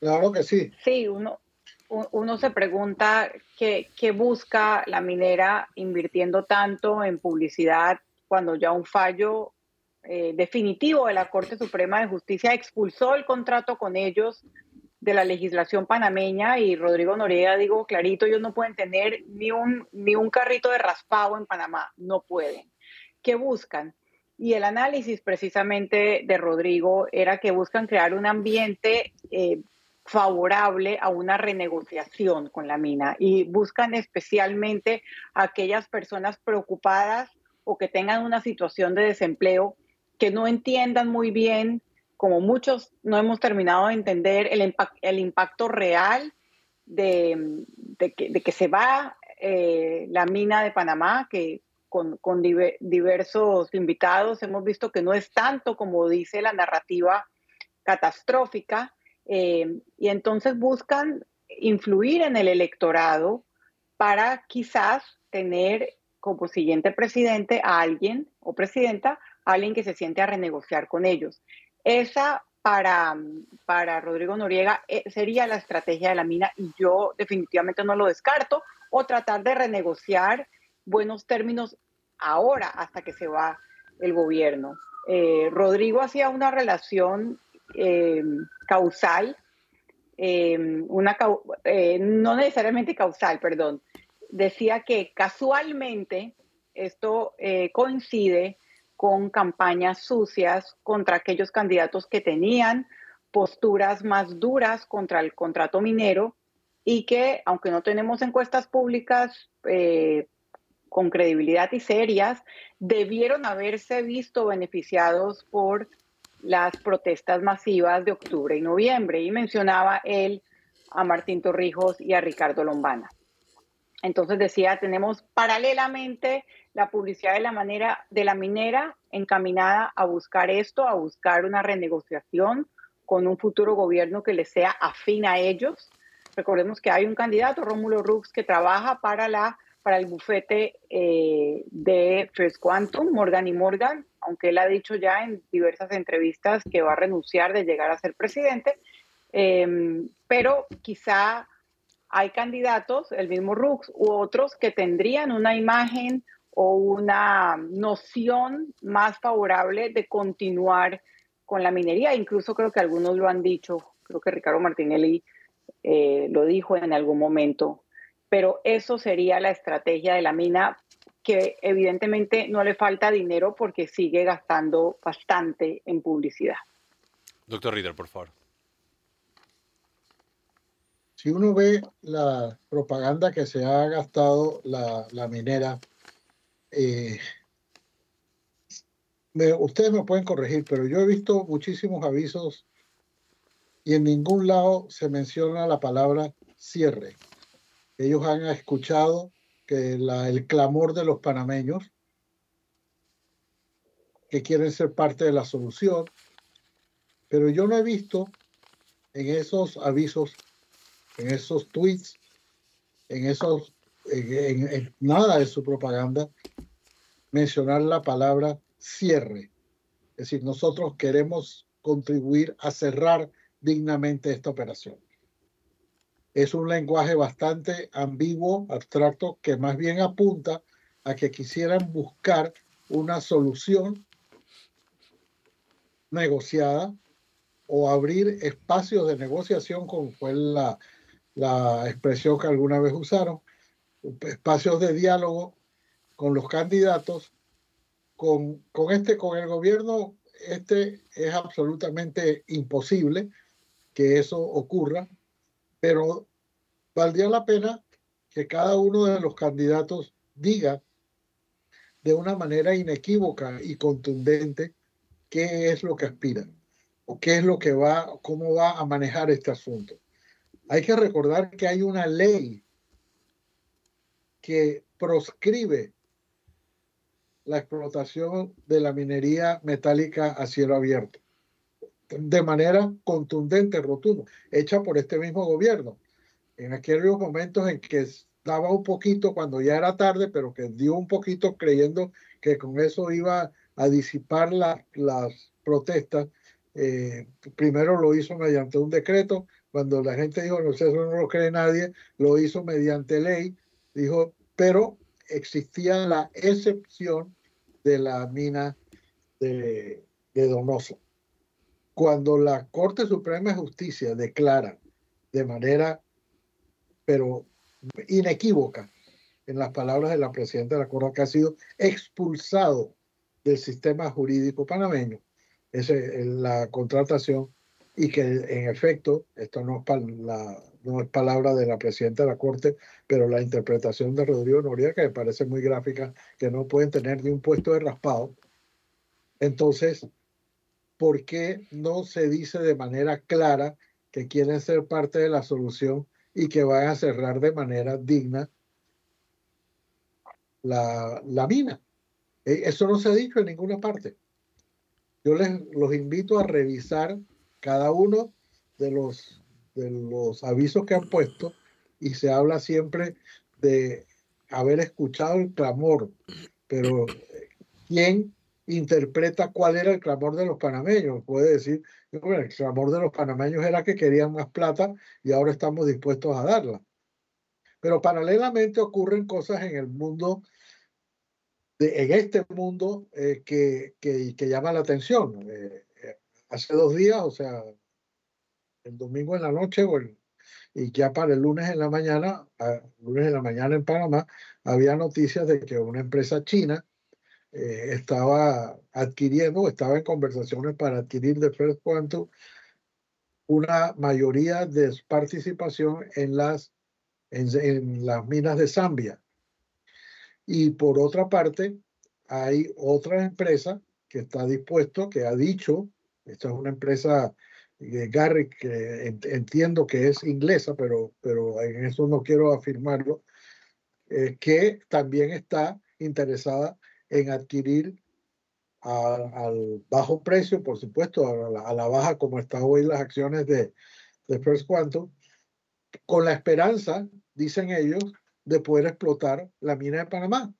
Claro que sí. Sí, uno, uno se pregunta qué, qué busca la minera invirtiendo tanto en publicidad cuando ya un fallo eh, definitivo de la Corte Suprema de Justicia expulsó el contrato con ellos de la legislación panameña y Rodrigo Noriega digo clarito, ellos no pueden tener ni un, ni un carrito de raspado en Panamá, no pueden. ¿Qué buscan? Y el análisis precisamente de Rodrigo era que buscan crear un ambiente eh, favorable a una renegociación con la mina y buscan especialmente a aquellas personas preocupadas o que tengan una situación de desempleo que no entiendan muy bien, como muchos no hemos terminado de entender el, el impacto real de, que, se va eh, la mina de Panamá, que con, diversos invitados hemos visto que no es tanto como dice la narrativa catastrófica, eh, y entonces buscan influir en el electorado para quizás tener como siguiente presidente a alguien o presidenta, alguien que se siente a renegociar con ellos. Esa para, para Rodrigo Noriega eh, sería la estrategia de la mina y yo definitivamente no lo descarto, o tratar de renegociar buenos términos ahora hasta que se va el gobierno. Eh, Rodrigo hacía una relación eh, causal, una, no necesariamente causal, perdón, decía que casualmente esto coincide con campañas sucias contra aquellos candidatos que tenían posturas más duras contra el contrato minero y que, aunque no tenemos encuestas públicas eh, con credibilidad y serias, debieron haberse visto beneficiados por las protestas masivas de octubre y noviembre. Y mencionaba él a Martín Torrijos y a Ricardo Lombana. Entonces decía, tenemos paralelamente la publicidad de la manera de la minera encaminada a buscar esto, a buscar una renegociación con un futuro gobierno que les sea afín a ellos. Recordemos que hay un candidato, Rómulo Rux, que trabaja para la para el bufete eh, de First Quantum, Morgan y Morgan, aunque él ha dicho ya en diversas entrevistas que va a renunciar de llegar a ser presidente, em, pero quizá hay candidatos, el mismo Rux u otros, que tendrían una imagen o una noción más favorable de continuar con la minería. Incluso creo que algunos lo han dicho, creo que Ricardo Martinelli eh, lo dijo en algún momento, pero eso sería la estrategia de la mina que evidentemente no le falta dinero porque sigue gastando bastante en publicidad. Doctor Rieder, por favor. Si uno ve la propaganda que se ha gastado la, la minera eh, ustedes me pueden corregir, pero yo he visto muchísimos avisos y en ningún lado se menciona la palabra cierre. Ellos han escuchado que el clamor de los panameños que quieren ser parte de la solución, pero yo no he visto en esos avisos, en esos tweets, en esos, en nada de su propaganda, mencionar la palabra cierre. Es decir, nosotros queremos contribuir a cerrar dignamente esta operación. Es un lenguaje bastante ambiguo, abstracto, que más bien apunta a que quisieran buscar una solución negociada o abrir espacios de negociación, como fue la, la expresión que alguna vez usaron, espacios de diálogo con los candidatos, con, con, este, con el gobierno, este es absolutamente imposible que eso ocurra, pero valdría la pena que cada uno de los candidatos diga de una manera inequívoca y contundente qué es lo que aspiran o qué es lo que va, cómo va a manejar este asunto. Hay que recordar que hay una ley que proscribe la explotación de la minería metálica a cielo abierto de manera contundente, rotunda, hecha por este mismo gobierno. En aquellos momentos en que daba un poquito cuando ya era tarde, pero que dio un poquito creyendo que con eso iba a disipar las protestas, eh, primero lo hizo mediante un decreto, cuando la gente dijo, no sé, eso no lo cree nadie, lo hizo mediante ley, dijo, pero existía la excepción de la mina de, Donoso. Cuando la Corte Suprema de Justicia declara de manera, pero inequívoca, en las palabras de la presidenta de la Corte, que ha sido expulsado del sistema jurídico panameño, es la contratación y que en efecto, esto no es, la, no es palabra de la presidenta de la Corte, pero la interpretación de Rodrigo Noriega, que me parece muy gráfica, que no pueden tener ni un puesto de raspado. Entonces, ¿por qué no se dice de manera clara que quieren ser parte de la solución y que van a cerrar de manera digna la, la mina? E, eso no se ha dicho en ninguna parte. Yo les los invito a revisar cada uno de los, de los avisos que han puesto y se habla siempre de haber escuchado el clamor, pero ¿quién interpreta cuál era el clamor de los panameños? Puede decir, el clamor de los panameños era que querían más plata y ahora estamos dispuestos a darla. Pero paralelamente ocurren cosas en el mundo en este mundo eh, que, que, que, llama la atención. Eh, hace dos días, o sea, el domingo en la noche y ya para el lunes en la mañana, lunes en la mañana en Panamá, había noticias de que una empresa china estaba adquiriendo, estaba en conversaciones para adquirir de First Quantum una mayoría de participación en las, en las minas de Zambia. Y por otra parte, hay otra empresa que está dispuesto, que ha dicho, esta es una empresa de Garrick, que entiendo que es inglesa, pero, pero en eso no quiero afirmarlo, eh, que también está interesada en adquirir al bajo precio, por supuesto, a la, baja como están hoy las acciones de, de First Quantum, con la esperanza, dicen ellos, de poder explotar la mina de Panamá.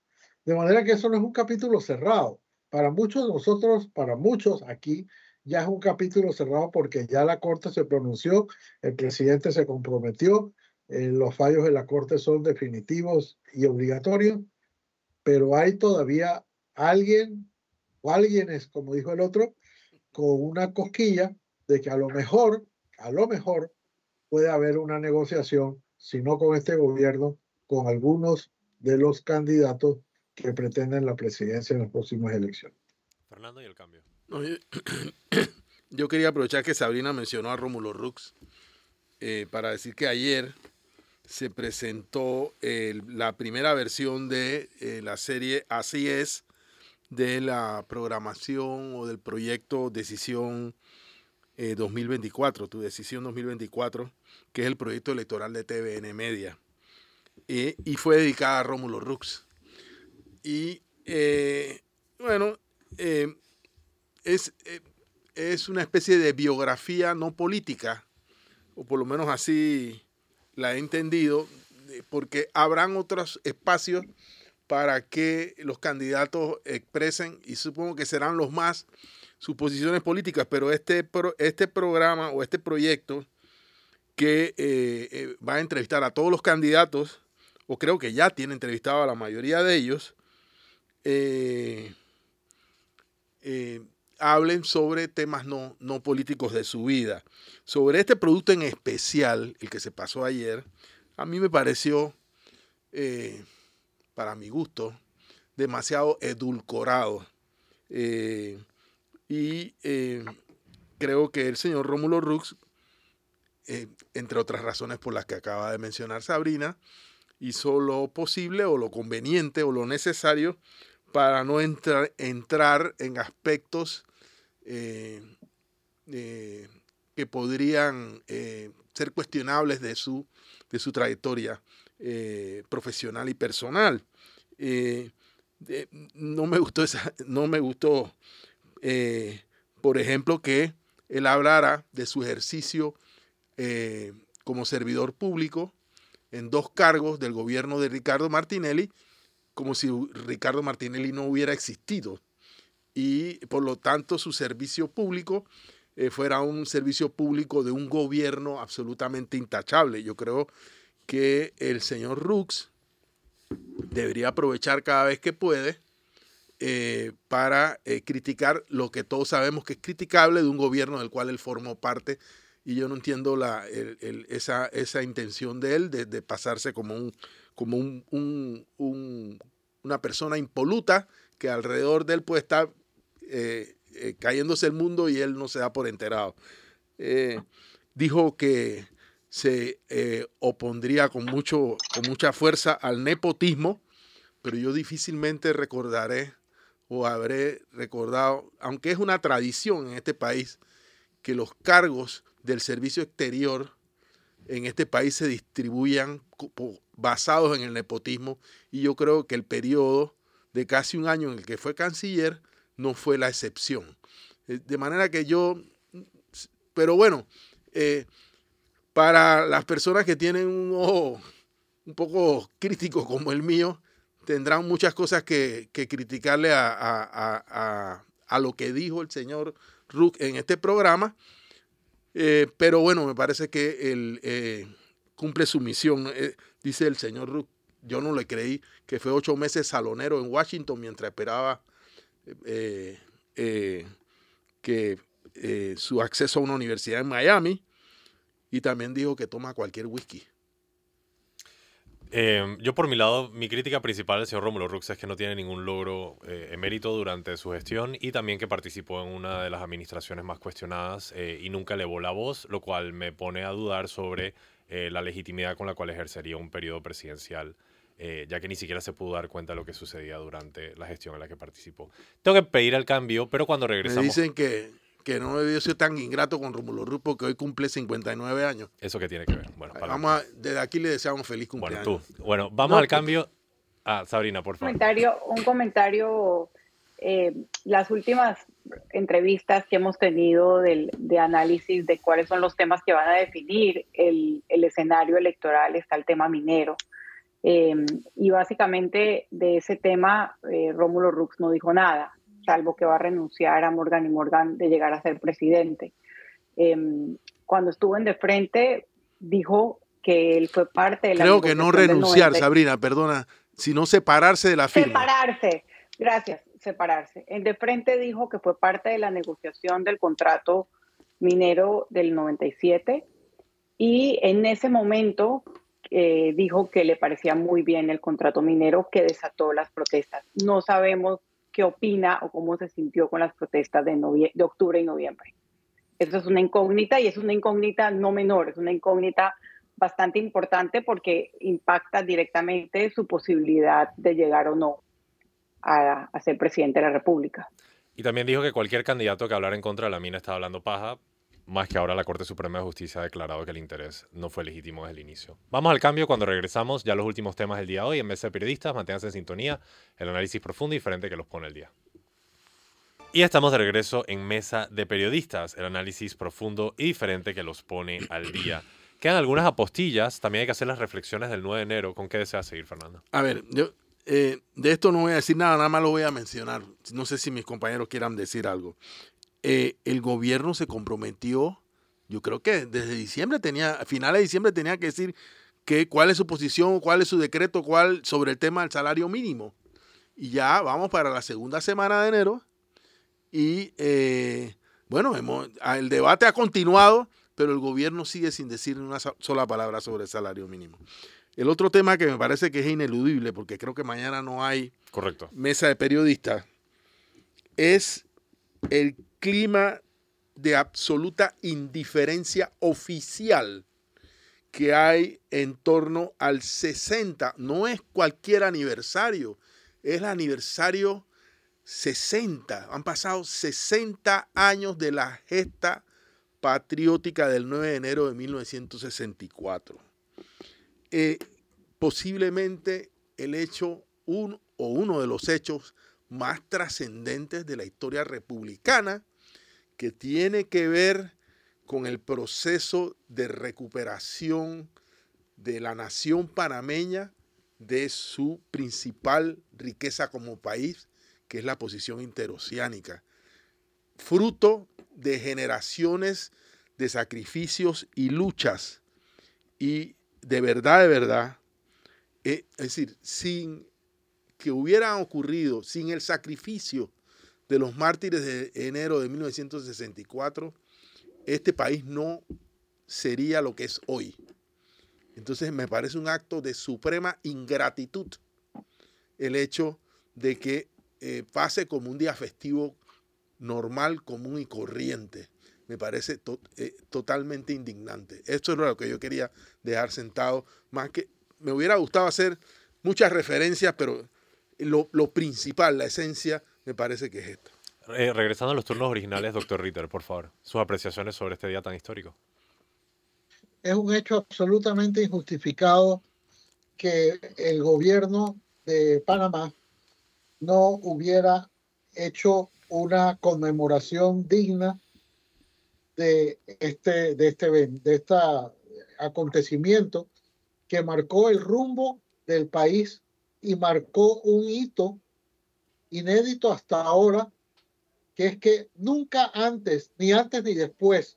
De manera que eso no es un capítulo cerrado. Para muchos de nosotros, para muchos aquí, ya es un capítulo cerrado porque ya la Corte se pronunció, el presidente se comprometió, eh, los fallos de la Corte son definitivos y obligatorios, pero hay todavía alguien o alguienes, como dijo el otro, con una cosquilla de que a lo mejor, a lo mejor puede haber una negociación, si no con este gobierno, con algunos de los candidatos que pretenden la presidencia en las próximas elecciones. Fernando y el cambio. yo, quería aprovechar que Sabrina mencionó a Rómulo Rux eh, para decir que ayer se presentó la primera versión de eh, la serie Así es, de la programación o del proyecto Decisión 2024, eh, tu Decisión 2024, que es el proyecto electoral de TVN Media. y fue dedicada a Rómulo Rux. Y eh, bueno, eh, es, eh, es una especie de biografía no política, o por lo menos así la he entendido, porque habrán otros espacios para que los candidatos expresen, y supongo que serán los más, sus posiciones políticas, pero este, este programa o este proyecto que va a entrevistar a todos los candidatos, o creo que ya tiene entrevistado a la mayoría de ellos, eh, eh, hablen sobre temas no, no políticos de su vida. Sobre este producto en especial, el que se pasó ayer, a mí me pareció, eh, para mi gusto, demasiado edulcorado. y creo que el señor Rómulo Rux, entre otras razones por las que acaba de mencionar Sabrina, hizo lo posible o lo conveniente o lo necesario para no entrar en aspectos eh, eh, que podrían eh, ser cuestionables de su, de su trayectoria profesional y personal. no me gustó, no me gustó por ejemplo, que él hablara de su ejercicio como servidor público en dos cargos del gobierno de Ricardo Martinelli como si Ricardo Martinelli no hubiera existido y por lo tanto su servicio público eh, fuera un servicio público de un gobierno absolutamente intachable. Yo creo que el señor Rux debería aprovechar cada vez que puede eh, para eh, criticar lo que todos sabemos que es criticable de un gobierno del cual él formó parte y yo no entiendo la, esa, esa, intención de él de, pasarse como un como un, una persona impoluta que alrededor de él puede estar eh, eh, cayéndose el mundo y él no se da por enterado. eh, dijo que se opondría con, mucho, con mucha fuerza al nepotismo, pero yo difícilmente recordaré o habré recordado, aunque es una tradición en este país, que los cargos del servicio exterior en este país se distribuyan basados en el nepotismo y yo creo que el periodo de casi un año en el que fue canciller no fue la excepción. Eh, de manera que yo, pero bueno, eh, para las personas que tienen un ojo un poco crítico como el mío, tendrán muchas cosas que, criticarle a, lo que dijo el señor Rook en este programa. Eh, pero bueno, me parece que él cumple su misión. dice el señor Rook, yo no le creí que fue ocho meses salonero en Washington mientras esperaba que eh, su acceso a una universidad en Miami y también dijo que toma cualquier whisky. Em, yo por mi lado, mi crítica principal al señor Rómulo Rux es que no tiene ningún logro eh, emérito durante su gestión y también que participó en una de las administraciones más cuestionadas eh, y nunca elevó la voz, lo cual me pone a dudar sobre la legitimidad con la cual ejercería un periodo presidencial eh, ya que ni siquiera se pudo dar cuenta de lo que sucedía durante la gestión en la que participó. Tengo que pedir el cambio, pero cuando regresamos... Me dicen que, que no debió ser tan ingrato con Rómulo Ruz porque hoy cumple 59 años. ¿Eso qué tiene que ver? Bueno, vamos desde aquí le deseamos feliz cumpleaños. Bueno, tú. Bueno, vamos al cambio. Ah, Sabrina, por favor. Un comentario, un comentario eh, las últimas entrevistas que hemos tenido del, de análisis de cuáles son los temas que van a definir el, el escenario electoral está el tema minero. Em, y básicamente de ese tema, eh, Rómulo Rux no dijo nada, salvo que va a renunciar a Morgan y Morgan de llegar a ser presidente. Em, cuando estuvo en de frente, dijo que él fue parte de la. Creo que no renunciar, Sabrina, perdona, sino separarse de la firma. Separarse, gracias, separarse. En de frente dijo que fue parte de la negociación del contrato minero del 97 y en ese momento eh, dijo que le parecía muy bien el contrato minero que desató las protestas. No sabemos qué opina o cómo se sintió con las protestas de, de octubre y noviembre. Eso es una incógnita y es una incógnita no menor, es una incógnita bastante importante porque impacta directamente su posibilidad de llegar o no a, a, ser presidente de la República. Y también dijo que cualquier candidato que hablara en contra de la mina estaba hablando paja, más que ahora la Corte Suprema de Justicia ha declarado que el interés no fue legítimo desde el inicio. Vamos al cambio cuando regresamos, ya los últimos temas del día de hoy en Mesa de Periodistas, manténganse en sintonía, el análisis profundo y diferente que los pone el día. Y estamos de regreso en Mesa de Periodistas, el análisis profundo y diferente que los pone al día. Quedan algunas apostillas, también hay que hacer las reflexiones del 9 de enero. ¿Con qué desea seguir, Fernando? A ver, yo eh, de esto no voy a decir nada, nada más lo voy a mencionar. No sé si mis compañeros quieran decir algo. Eh, el gobierno se comprometió, yo creo que desde diciembre tenía, a finales de diciembre tenía que decir que, cuál es su posición, cuál es su decreto, cuál sobre el tema del salario mínimo. Y ya vamos para la segunda semana de enero y eh, bueno, el debate ha continuado, pero el gobierno sigue sin decir una sola palabra sobre el salario mínimo. El otro tema que me parece que es ineludible, porque creo que mañana no hay Correcto. mesa de periodistas, es el clima de absoluta indiferencia oficial que hay en torno al 60. No es cualquier aniversario, es el aniversario 60. Han pasado 60 años de la gesta patriótica del 9 de enero de 1964. Eh, posiblemente el hecho, un, o uno de los hechos más trascendentes de la historia republicana que tiene que ver con el proceso de recuperación de la nación panameña de su principal riqueza como país, que es la posición interoceánica, fruto de generaciones de sacrificios y luchas. Y de verdad, de verdad, eh, es decir, sin que hubieran ocurrido, sin el sacrificio de los mártires de enero de 1964, este país no sería lo que es hoy. Entonces me parece un acto de suprema ingratitud el hecho de que eh, pase como un día festivo normal, común y corriente. me parece eh, totalmente indignante. Esto es lo que yo quería dejar sentado, más que me hubiera gustado hacer muchas referencias, pero lo, principal, la esencia, me parece que es esto. Eh, regresando a los turnos originales, doctor Ritter, por favor, sus apreciaciones sobre este día tan histórico. Es un hecho absolutamente injustificado que el gobierno de Panamá no hubiera hecho una conmemoración digna de este, de este, de este acontecimiento que marcó el rumbo del país y marcó un hito inédito hasta ahora, que es que nunca antes, ni antes ni después,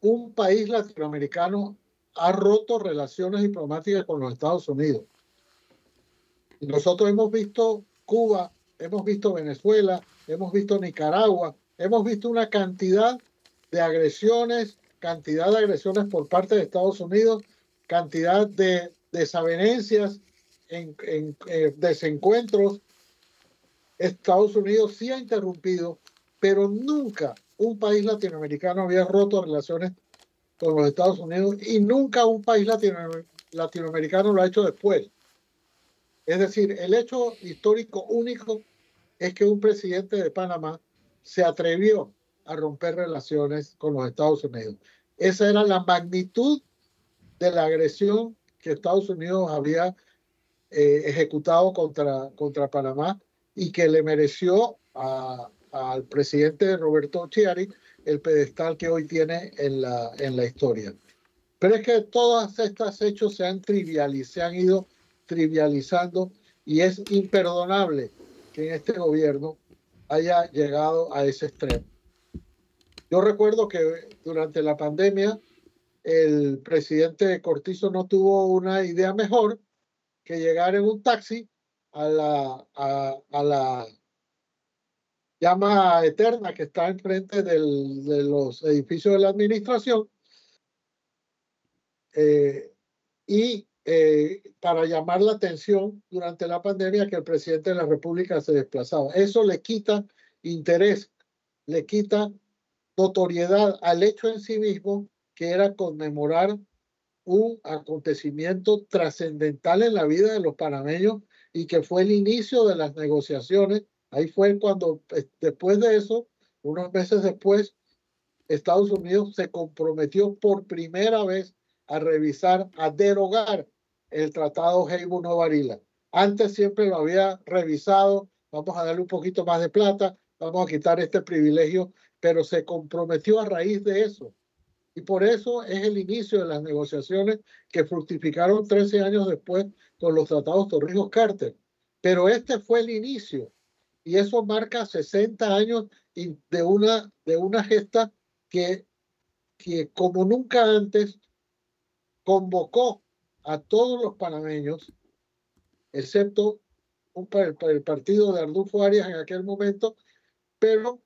un país latinoamericano ha roto relaciones diplomáticas con los Estados Unidos. Nosotros hemos visto Cuba, hemos visto Venezuela, hemos visto Nicaragua, hemos visto una cantidad de agresiones, cantidad de agresiones por parte de Estados Unidos, cantidad de desavenencias, en, eh, desencuentros. Estados Unidos sí ha interrumpido, pero nunca un país latinoamericano había roto relaciones con los Estados Unidos y nunca un país latinoamericano lo ha hecho después. Es decir, el hecho histórico único es que un presidente de Panamá se atrevió a romper relaciones con los Estados Unidos. Esa era la magnitud de la agresión que Estados Unidos había eh, ejecutado contra, contra Panamá y que le mereció al presidente Roberto Chiari el pedestal que hoy tiene en la, en la historia. Pero es que todos estos hechos se han, se han ido trivializando y es imperdonable que en este gobierno haya llegado a ese extremo. Yo recuerdo que durante la pandemia el presidente Cortizo no tuvo una idea mejor que llegar en un taxi a la, a, la llama eterna que está enfrente del, de los edificios de la administración eh, y eh, para llamar la atención durante la pandemia que el presidente de la República se desplazaba. Eso le quita interés, le quita notoriedad al hecho en sí mismo, que era conmemorar un acontecimiento trascendental en la vida de los panameños y que fue el inicio de las negociaciones. Ahí fue cuando, pues, después de eso, unos meses después, Estados Unidos se comprometió por primera vez a revisar, a derogar el tratado Heibo no Varila. Antes siempre lo había revisado, vamos a darle un poquito más de plata, vamos a quitar este privilegio pero se comprometió a raíz de eso. Y por eso es el inicio de las negociaciones que fructificaron 13 años después con los tratados Torrijos-Carter. Pero este fue el inicio y eso marca 60 años de una, de una gesta que, que como nunca antes convocó a todos los panameños, excepto un, el, el partido de Ardulfo Arias en aquel momento, pero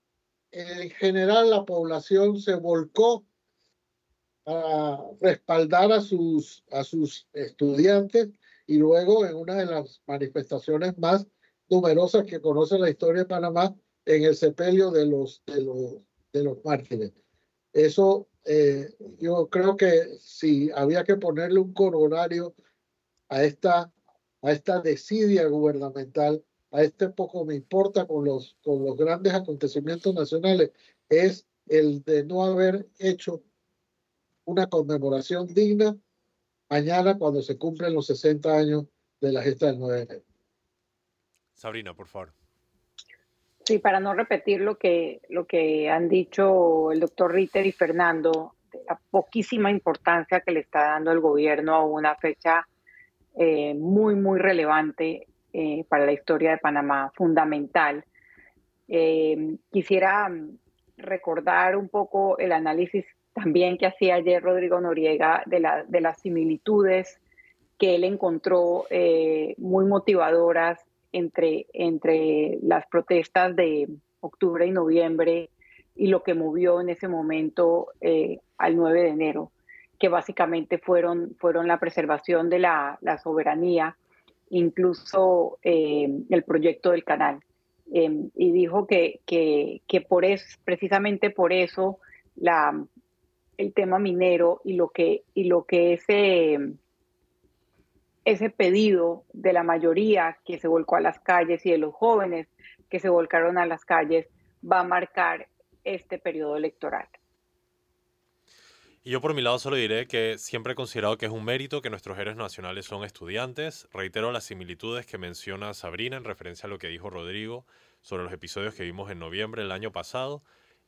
en general la población se volcó a respaldar a sus, a sus estudiantes y luego en una de las manifestaciones más numerosas que conoce la historia de Panamá, en el sepelio de los, de los, de los mártires. Eso eh, yo creo que si había que ponerle un coronario a esta, a esta desidia gubernamental, a este poco me importa con los, con los grandes acontecimientos nacionales es el de no haber hecho una conmemoración digna mañana cuando se cumplen los 60 años de la gesta del 9 de enero. Sabrina, por favor. Sí, para no repetir lo que, lo que han dicho el doctor Ritter y Fernando, la poquísima importancia que le está dando el gobierno a una fecha eh, muy, muy relevante eh, para la historia de Panamá, fundamental. Eh, quisiera mm, recordar un poco el análisis también que hacía ayer Rodrigo Noriega de, la, de las similitudes que él encontró eh, muy motivadoras entre, entre las protestas de octubre y noviembre y lo que movió en ese momento al 9 de enero, que básicamente fueron, fueron la preservación de la, la soberanía incluso eh, el proyecto del canal. Em, y dijo que, que, que, por es, precisamente por eso la, el tema minero y lo que, y lo que ese, ese pedido de la mayoría que se volcó a las calles y de los jóvenes que se volcaron a las calles va a marcar este periodo electoral. Y yo por mi lado solo diré que siempre he considerado que es un mérito que nuestros héroes nacionales son estudiantes. Reitero las similitudes que menciona Sabrina en referencia a lo que dijo Rodrigo sobre los episodios que vimos en noviembre del año pasado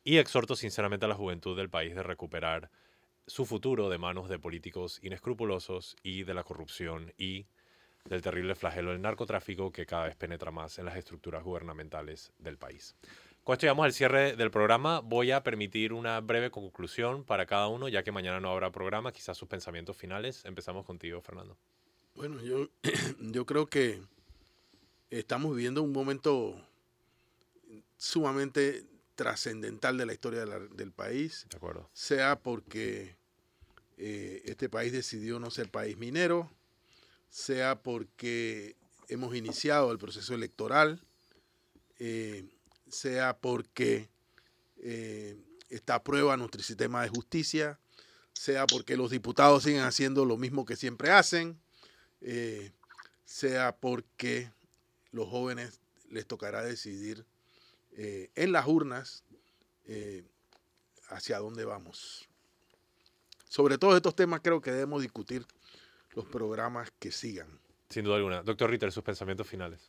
y exhorto sinceramente a la juventud del país de recuperar su futuro de manos de políticos inescrupulosos y de la corrupción y del terrible flagelo del narcotráfico que cada vez penetra más en las estructuras gubernamentales del país. Con esto llegamos al cierre del programa. Voy a permitir una breve conclusión para cada uno, ya que mañana no habrá programa, quizás sus pensamientos finales. Empezamos contigo, Fernando. Bueno, yo, yo creo que estamos viviendo un momento sumamente trascendental de la historia del país. De acuerdo. Sea porque eh, este país decidió no ser país minero, sea porque hemos iniciado el proceso electoral. Eh, sea porque eh, está a prueba nuestro sistema de justicia, sea porque los diputados siguen haciendo lo mismo que siempre hacen, sea porque los jóvenes les tocará decidir eh, en las urnas hacia dónde vamos. Sobre todos estos temas creo que debemos discutir los programas que sigan. Sin duda alguna. Doctor Ritter, sus pensamientos finales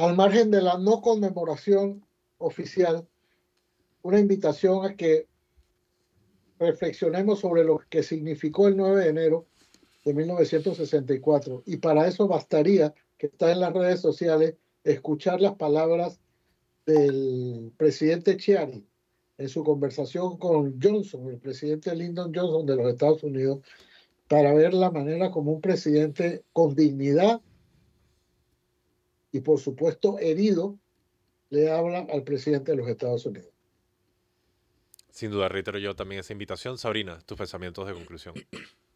al margen de la no conmemoración oficial, una invitación a que reflexionemos sobre lo que significó el 9 de enero de 1964. Y para eso bastaría, que está en las redes sociales, escuchar las palabras del presidente Chiari en su conversación con Johnson, el presidente Lyndon Johnson de los Estados Unidos, para ver la manera como un presidente con dignidad y por supuesto herido le habla al presidente de los Estados Unidos. Sin duda, reitero yo también esa invitación. Sabrina, tus pensamientos de conclusión.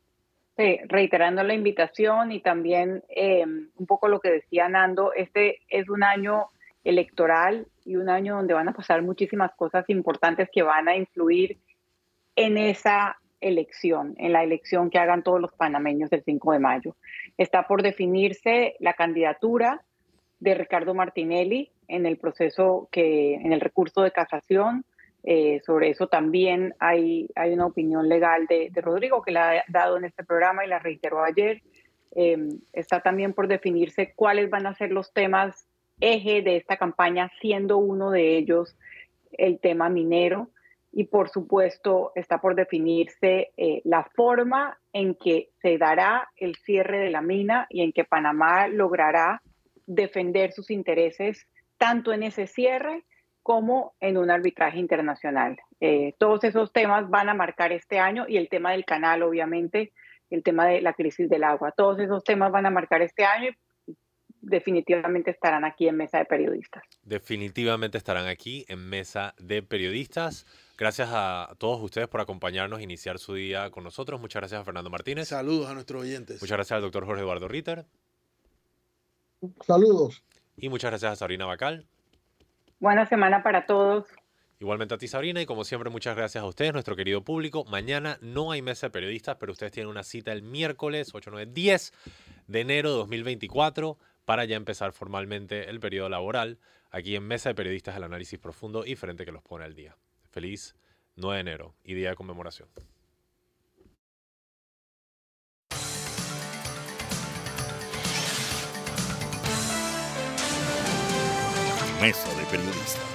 Sí, reiterando la invitación y también em, un poco lo que decía Nando, este es un año electoral y un año donde van a pasar muchísimas cosas importantes que van a influir en esa elección, en la elección que hagan todos los panameños el 5 de mayo. Está por definirse la candidatura de Ricardo Martinelli en el proceso que, en el recurso de casación. Eh, sobre eso también hay, hay una opinión legal de, Rodrigo que la ha dado en este programa y la reiteró ayer. Em, está también por definirse cuáles van a ser los temas eje de esta campaña, siendo uno de ellos el tema minero. Y por supuesto está por definirse eh, la forma en que se dará el cierre de la mina y en que Panamá logrará defender sus intereses tanto en ese cierre como en un arbitraje internacional. Eh, todos esos temas van a marcar este año y el tema del canal, obviamente, el tema de la crisis del agua, todos esos temas van a marcar este año y definitivamente estarán aquí en Mesa de Periodistas. Definitivamente estarán aquí en Mesa de Periodistas. Gracias a todos ustedes por acompañarnos e iniciar su día con nosotros. Muchas gracias a Fernando Martínez. Saludos a nuestros oyentes. Muchas gracias al doctor Jorge Eduardo Ritter. Saludos. Y muchas gracias a Sabrina Bacal. Buena semana para todos. Igualmente a ti, Sabrina, y como siempre, muchas gracias a ustedes, nuestro querido público. Mañana no hay mesa de periodistas, pero ustedes tienen una cita el miércoles 8, 9, 10 de enero de 2024 para ya empezar formalmente el periodo laboral aquí en Mesa de Periodistas, el análisis profundo y frente que los pone al día. Feliz 9 de enero y día de conmemoración. Mesa de Periodistas.